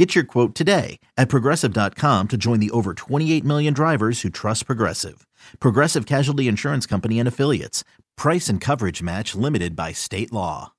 Get your quote today at progressive.com to join the over 28 million drivers who trust Progressive. Progressive Casualty Insurance Company and Affiliates. Price and coverage match limited by state law.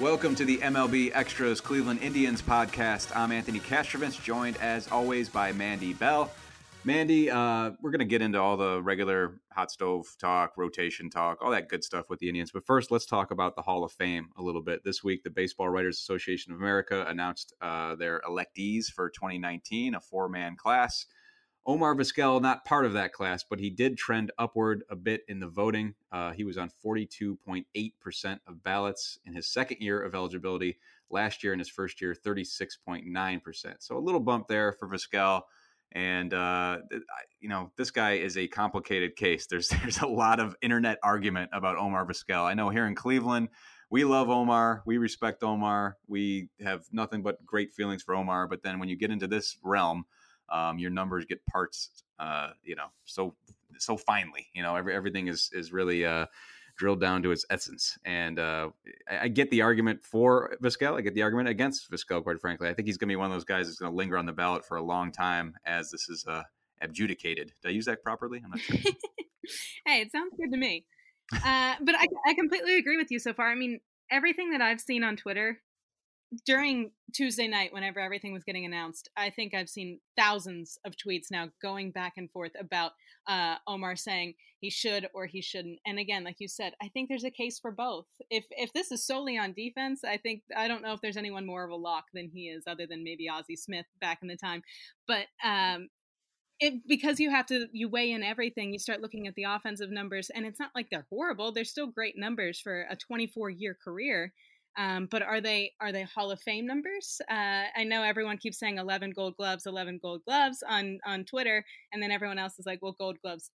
Welcome to the MLB Extras Cleveland Indians podcast. I'm Anthony Castrovince, joined as always by Mandy Bell. Mandy, uh, we're going to get into all the regular hot stove talk, rotation talk, all that good stuff with the Indians. But first, let's talk about the Hall of Fame a little bit. This week, the Baseball Writers Association of America announced uh, their electees for 2019, a four man class. Omar Vizquel, not part of that class, but he did trend upward a bit in the voting. Uh, he was on 42.8% of ballots in his second year of eligibility. Last year, in his first year, 36.9%. So a little bump there for Vizquel. And uh, you know, this guy is a complicated case. There's there's a lot of internet argument about Omar Vizquel. I know here in Cleveland, we love Omar, we respect Omar, we have nothing but great feelings for Omar. But then when you get into this realm, um, your numbers get parts, uh, you know, so so finely. You know, every, everything is is really uh, drilled down to its essence. And uh, I, get the argument for Vizquel. I get the argument against Vizquel, quite frankly. I think he's going to be one of those guys that's going to linger on the ballot for a long time as this is uh, adjudicated. Did I use that properly? I'm not sure. hey, it sounds good to me. Uh, but I, I completely agree with you so far. I mean, everything that I've seen on Twitter during Tuesday night, whenever everything was getting announced, I think I've seen thousands of tweets now going back and forth about uh, Omar saying he should or he shouldn't. And again, like you said, I think there's a case for both. If if this is solely on defense, I think I don't know if there's anyone more of a lock than he is, other than maybe Ozzie Smith back in the time. But um, it, because you have to you weigh in everything you start looking at the offensive numbers and it's not like they're horrible they're still great numbers for a 24 year career um, but are they are they Hall of Fame numbers? Uh, I know everyone keeps saying 11 Gold Gloves, 11 Gold Gloves on on Twitter, and then everyone else is like, well, Gold Gloves.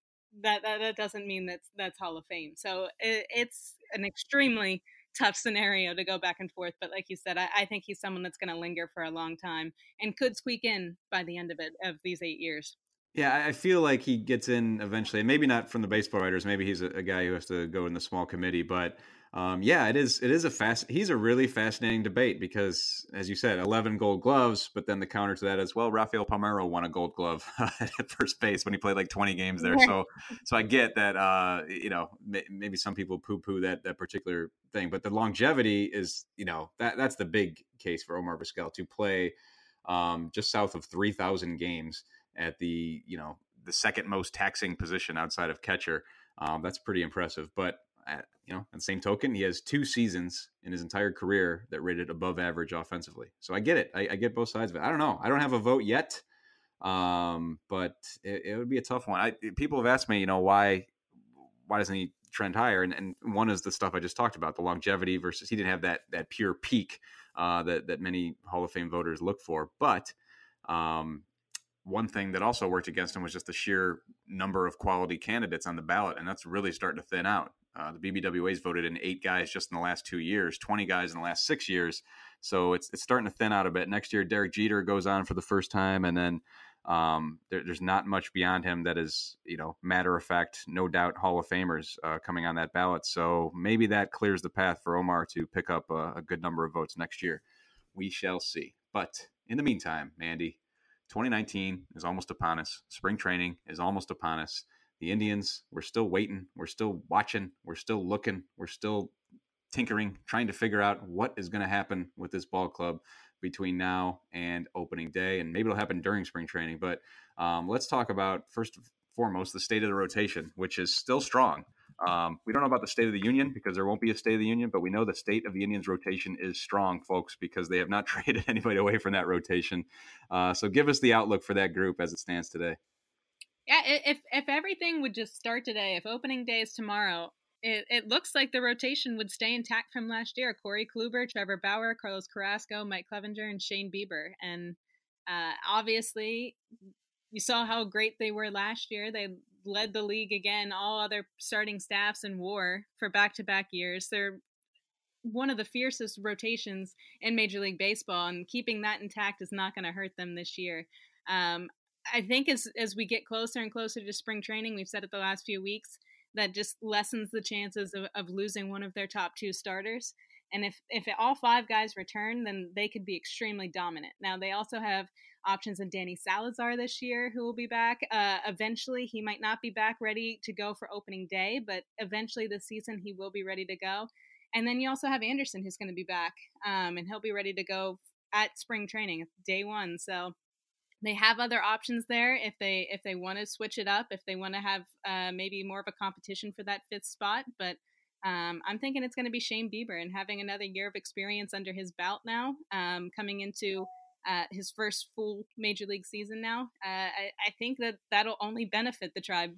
That that, that doesn't mean that's that's Hall of Fame. So it, it's an extremely tough scenario to go back and forth. But like you said, I, I think he's someone that's going to linger for a long time and could squeak in by the end of it of these eight years. Yeah, I feel like he gets in eventually, and maybe not from the baseball writers. Maybe he's a, a guy who has to go in the small committee, but um, yeah, it is. It is a fast. He's a really fascinating debate because, as you said, eleven Gold Gloves. But then the counter to that as well, Rafael Palmeiro won a Gold Glove at first base when he played like twenty games there. So, so I get that. Uh, you know, maybe some people poo poo that that particular thing, but the longevity is, you know, that that's the big case for Omar Vizquel to play um, just south of three thousand games at the you know the second most taxing position outside of catcher. Um, that's pretty impressive, but at, you know, on the same token, he has two seasons in his entire career that rated above average offensively. So I get it. I, I get both sides of it. I don't know. I don't have a vote yet, um, but it, it, would be a tough one. I, people have asked me, you know, why why doesn't he trend higher? And, and one is the stuff I just talked about, the longevity versus he didn't have that that pure peak uh, that that many Hall of Fame voters look for. But um, one thing that also worked against him was just the sheer number of quality candidates on the ballot, and that's really starting to thin out. Uh, the BBWA's voted in eight guys just in the last two years, 20 guys in the last six years. So it's, it's starting to thin out a bit. Next year, Derek Jeter goes on for the first time, and then um, there, there's not much beyond him that is, you know, matter of fact, no doubt Hall of Famers uh, coming on that ballot. So maybe that clears the path for Omar to pick up a, a good number of votes next year. We shall see. But in the meantime, Mandy, 2019 is almost upon us. Spring training is almost upon us the Indians, we're still waiting, we're still watching, we're still looking, we're still tinkering, trying to figure out what is going to happen with this ball club between now and opening day. And maybe it'll happen during spring training. But um, let's talk about, first and foremost, the state of the rotation, which is still strong. Um, we don't know about the state of the union because there won't be a state of the union, but we know the state of the Indians rotation is strong, folks, because they have not traded anybody away from that rotation. Uh, so give us the outlook for that group as it stands today. Yeah, if if everything would just start today, if opening day is tomorrow, it, it looks like the rotation would stay intact from last year. Corey Kluber, Trevor Bauer, Carlos Carrasco, Mike Clevinger, and Shane Bieber. And uh, obviously, you saw how great they were last year. They led the league again. All other starting staffs in WAR for back to back years. They're one of the fiercest rotations in Major League Baseball, and keeping that intact is not going to hurt them this year. Um, I think as as we get closer and closer to spring training, we've said it the last few weeks that just lessens the chances of, of losing one of their top two starters. And if if all five guys return, then they could be extremely dominant. Now they also have options in Danny Salazar this year, who will be back. Uh, eventually, he might not be back ready to go for opening day, but eventually this season he will be ready to go. And then you also have Anderson, who's going to be back, um, and he'll be ready to go at spring training, day one. So they have other options there if they if they want to switch it up, if they want to have uh, maybe more of a competition for that fifth spot. But um, I'm thinking it's going to be Shane Bieber and having another year of experience under his belt now, um, coming into uh, his first full major league season now. Uh, I, I, think that that'll only benefit the tribe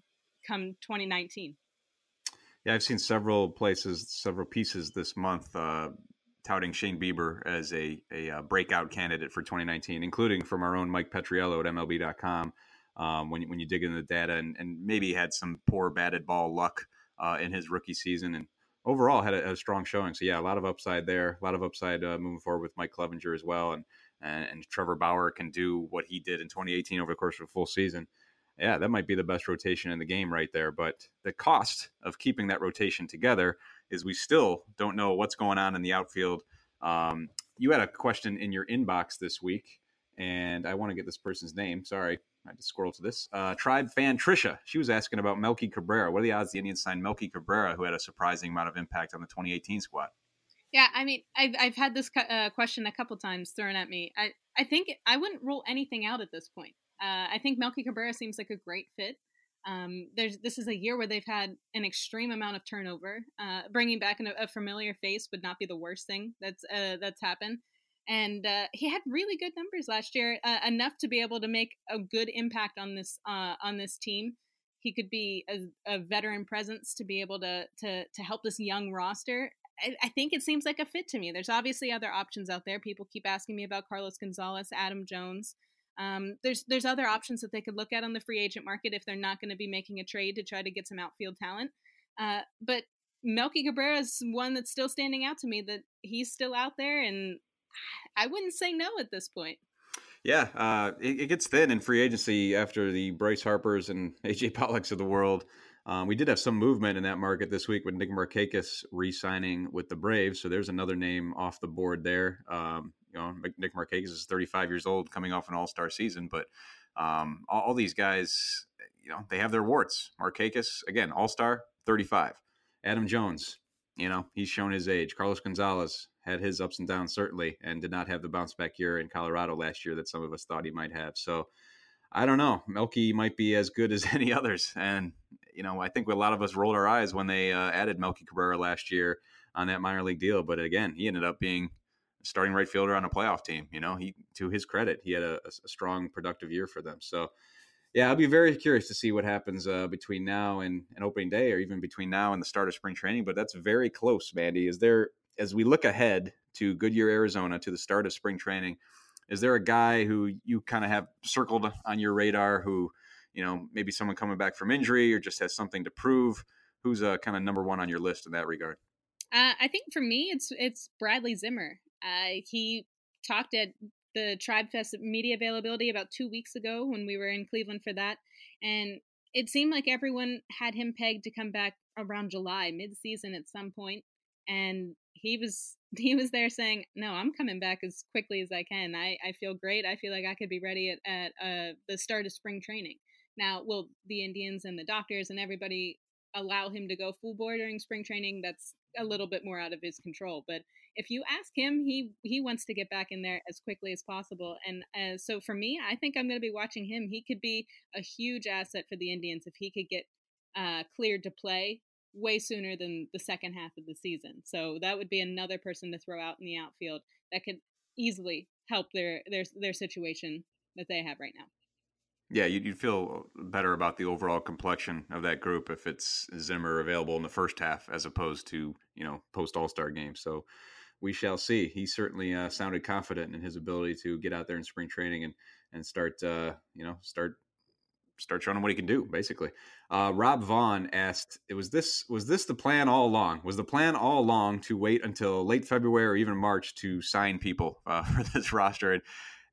come 2019. Yeah, I've seen several places, several pieces this month uh, touting Shane Bieber as a, a, uh, breakout candidate for 2019, including from our own Mike Petriello at MLB.com. Um, when, when you dig into the data and, and maybe had some poor batted ball luck uh, in his rookie season and overall had a, a, strong showing. So yeah, a lot of upside there, a lot of upside uh, moving forward with Mike Clevinger as well. And and, and Trevor Bauer can do what he did in 2018 over the course of a full season, yeah, that might be the best rotation in the game right there. But the cost of keeping that rotation together is we still don't know what's going on in the outfield. Um, you had a question in your inbox this week, and I want to get this person's name. Sorry, I to scroll to this. Uh, Tribe fan Trisha. She was asking about Melky Cabrera. What are the odds the Indians signed Melky Cabrera, who had a surprising amount of impact on the 2018 squad? Yeah, I mean, I've I've had this uh, question a couple times thrown at me. I I think I wouldn't rule anything out at this point. Uh, I think Melky Cabrera seems like a great fit. Um, there's this is a year where they've had an extreme amount of turnover. Uh, bringing back an, a familiar face would not be the worst thing that's uh, that's happened. And uh, he had really good numbers last year, uh, enough to be able to make a good impact on this on this team. He could be a, a veteran presence to be able to to to help this young roster I, I, think it seems like a fit to me. There's obviously other options out there. People keep asking me about Carlos Gonzalez, Adam Jones. Um, there's there's other options that they could look at on the free agent market if they're not going to be making a trade to try to get some outfield talent. Uh, but Melky Cabrera is one that's still standing out to me that he's still out there, and I wouldn't say no at this point. Yeah, uh, it, it, gets thin in free agency after the Bryce Harpers and AJ Pollocks of the world. Um, we did have some movement in that market this week with Nick Markakis re-signing with the Braves, so there's another name off the board there. Um, you know, Nick Markakis is 35 years old, coming off an All-Star season, but um, all, all, these guys, you know, they have their warts. Markakis, again, All-Star, 35. Adam Jones, you know, he's shown his age. Carlos Gonzalez had his ups and downs certainly, and did not have the bounce back year in Colorado last year that some of us thought he might have. So. I don't know. Melky might be as good as any others, and you know, I think a lot of us rolled our eyes when they uh, added Melky Cabrera last year on that minor league deal. But again, he ended up being starting right fielder on a playoff team. You know, he to his credit, he had a, a strong, productive year for them. So, yeah, I'll be very curious to see what happens uh, between now and, and opening day, or even between now and the start of spring training. But that's very close, Mandy. Is there as we look ahead to Goodyear, Arizona, to the start of spring training? Is there a guy who you kind of have circled on your radar who you know, maybe someone coming back from injury or just has something to prove? Who's uh, kind of number one on your list in that regard? Uh, I think for me, it's it's Bradley Zimmer. Uh, he talked at the Tribe Fest media availability about two weeks ago when we were in Cleveland for that, and it seemed like everyone had him pegged to come back around July, mid-season at some point. point, and he was he was there saying, "No, I'm coming back as quickly as I can. I, I feel great. I feel like I could be ready at, at uh, the start of spring training." Now, will the Indians and the doctors and everybody allow him to go full bore during spring training? That's a little bit more out of his control. But if you ask him, he he wants to get back in there as quickly as possible. And uh, so for me, I think I'm going to be watching him. He could be a huge asset for the Indians if he could get uh, cleared to play way sooner than the second half of the season. So that would be another person to throw out in the outfield that could easily help their their their situation that they have right now. Yeah, you'd, feel better about the overall complexion of that group if it's Zimmer available in the first half as opposed to you know post All Star game. So we shall see. He certainly uh, sounded confident in his ability to get out there in spring training and and start uh, you know start start showing him what he can do. Basically, uh, Rob Vaughn asked, "It was this was this the plan all along? Was the plan all along to wait until late February or even March to sign people uh, for this roster?" And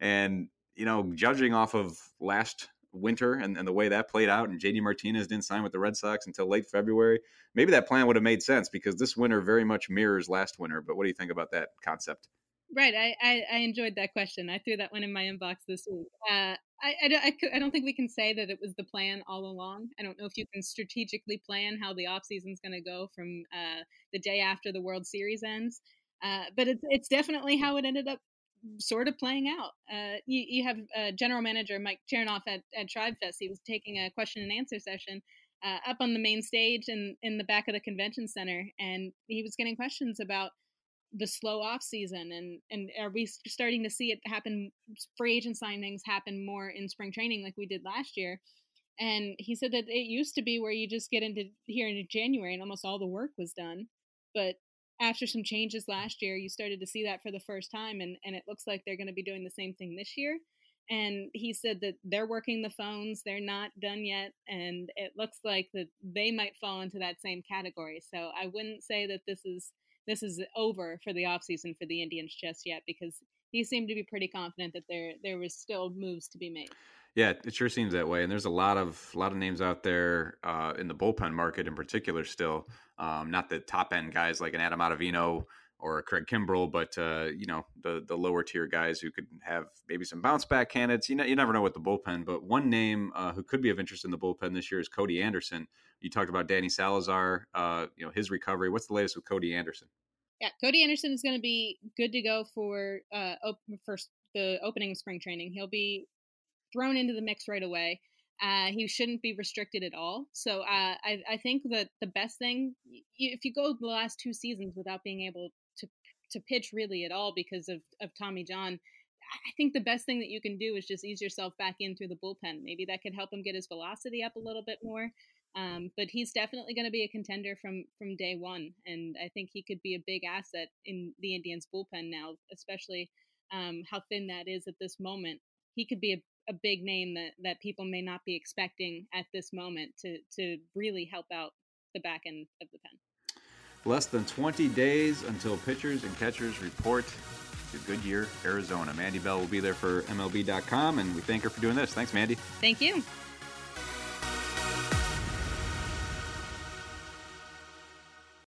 and you know, judging off of last winter and, and the way that played out, and JD Martinez didn't sign with the Red Sox until late February, maybe that plan would have made sense because this winter very much mirrors last winter. But what do you think about that concept? Right. I, I, I, enjoyed that question. I threw that one in my inbox this week. Uh, I, I, I, don't think we can say that it was the plan all along. I don't know if you can strategically plan how the offseason is going to go from uh, the day after the World Series ends. Uh, but it's, it's definitely how it ended up sort of playing out. Uh, you, you have uh, general manager Mike Chernoff at, at Tribe Fest. He was taking a question and answer session uh, up on the main stage and in the back of the convention center, and he was getting questions about the slow off season and and are we starting to see it happen free agent signings happen more in spring training like we did last year and he said that it used to be where you just get into here in january and almost all the work was done but after some changes last year you started to see that for the first time and and it looks like they're going to be doing the same thing this year. And he said that they're working the phones they're not done yet and it looks like that they might fall into that same category. So i wouldn't say that this is this is over for the offseason for the Indians just yet because he seemed to be pretty confident that there there was still moves to be made. Yeah, it sure seems that way. And there's a lot of a lot of names out there uh, in the bullpen market in particular. Still, um, not the top end guys like an Adam Ottavino or Craig Kimbrel, but uh, you know the the lower tier guys who could have maybe some bounce back candidates. You know, you never know with the bullpen. But one name uh, who could be of interest in the bullpen this year is Cody Anderson. You talked about Danny Salazar, uh, you know his recovery. What's the latest with Cody Anderson? Yeah, Cody Anderson is going to be good to go for uh op- for the opening of spring training. He'll be thrown into the mix right away. Uh, he shouldn't be restricted at all. So uh, I, I think that the best thing, if you go the last two seasons without being able to to pitch really at all because of, of Tommy John, I think the best thing that you can do is just ease yourself back in through the bullpen. Maybe that could help him get his velocity up a little bit more. Um, but he's definitely going to be a contender from from day one, and I think he could be a big asset in the Indians bullpen now, especially um, how thin that is at this moment. He could be a, a big name that that people may not be expecting at this moment to to really help out the back end of the pen. Less than 20 days until pitchers and catchers report to Goodyear, Arizona. Mandy Bell will be there for MLB.com, and we thank her for doing this. Thanks, Mandy. Thank you.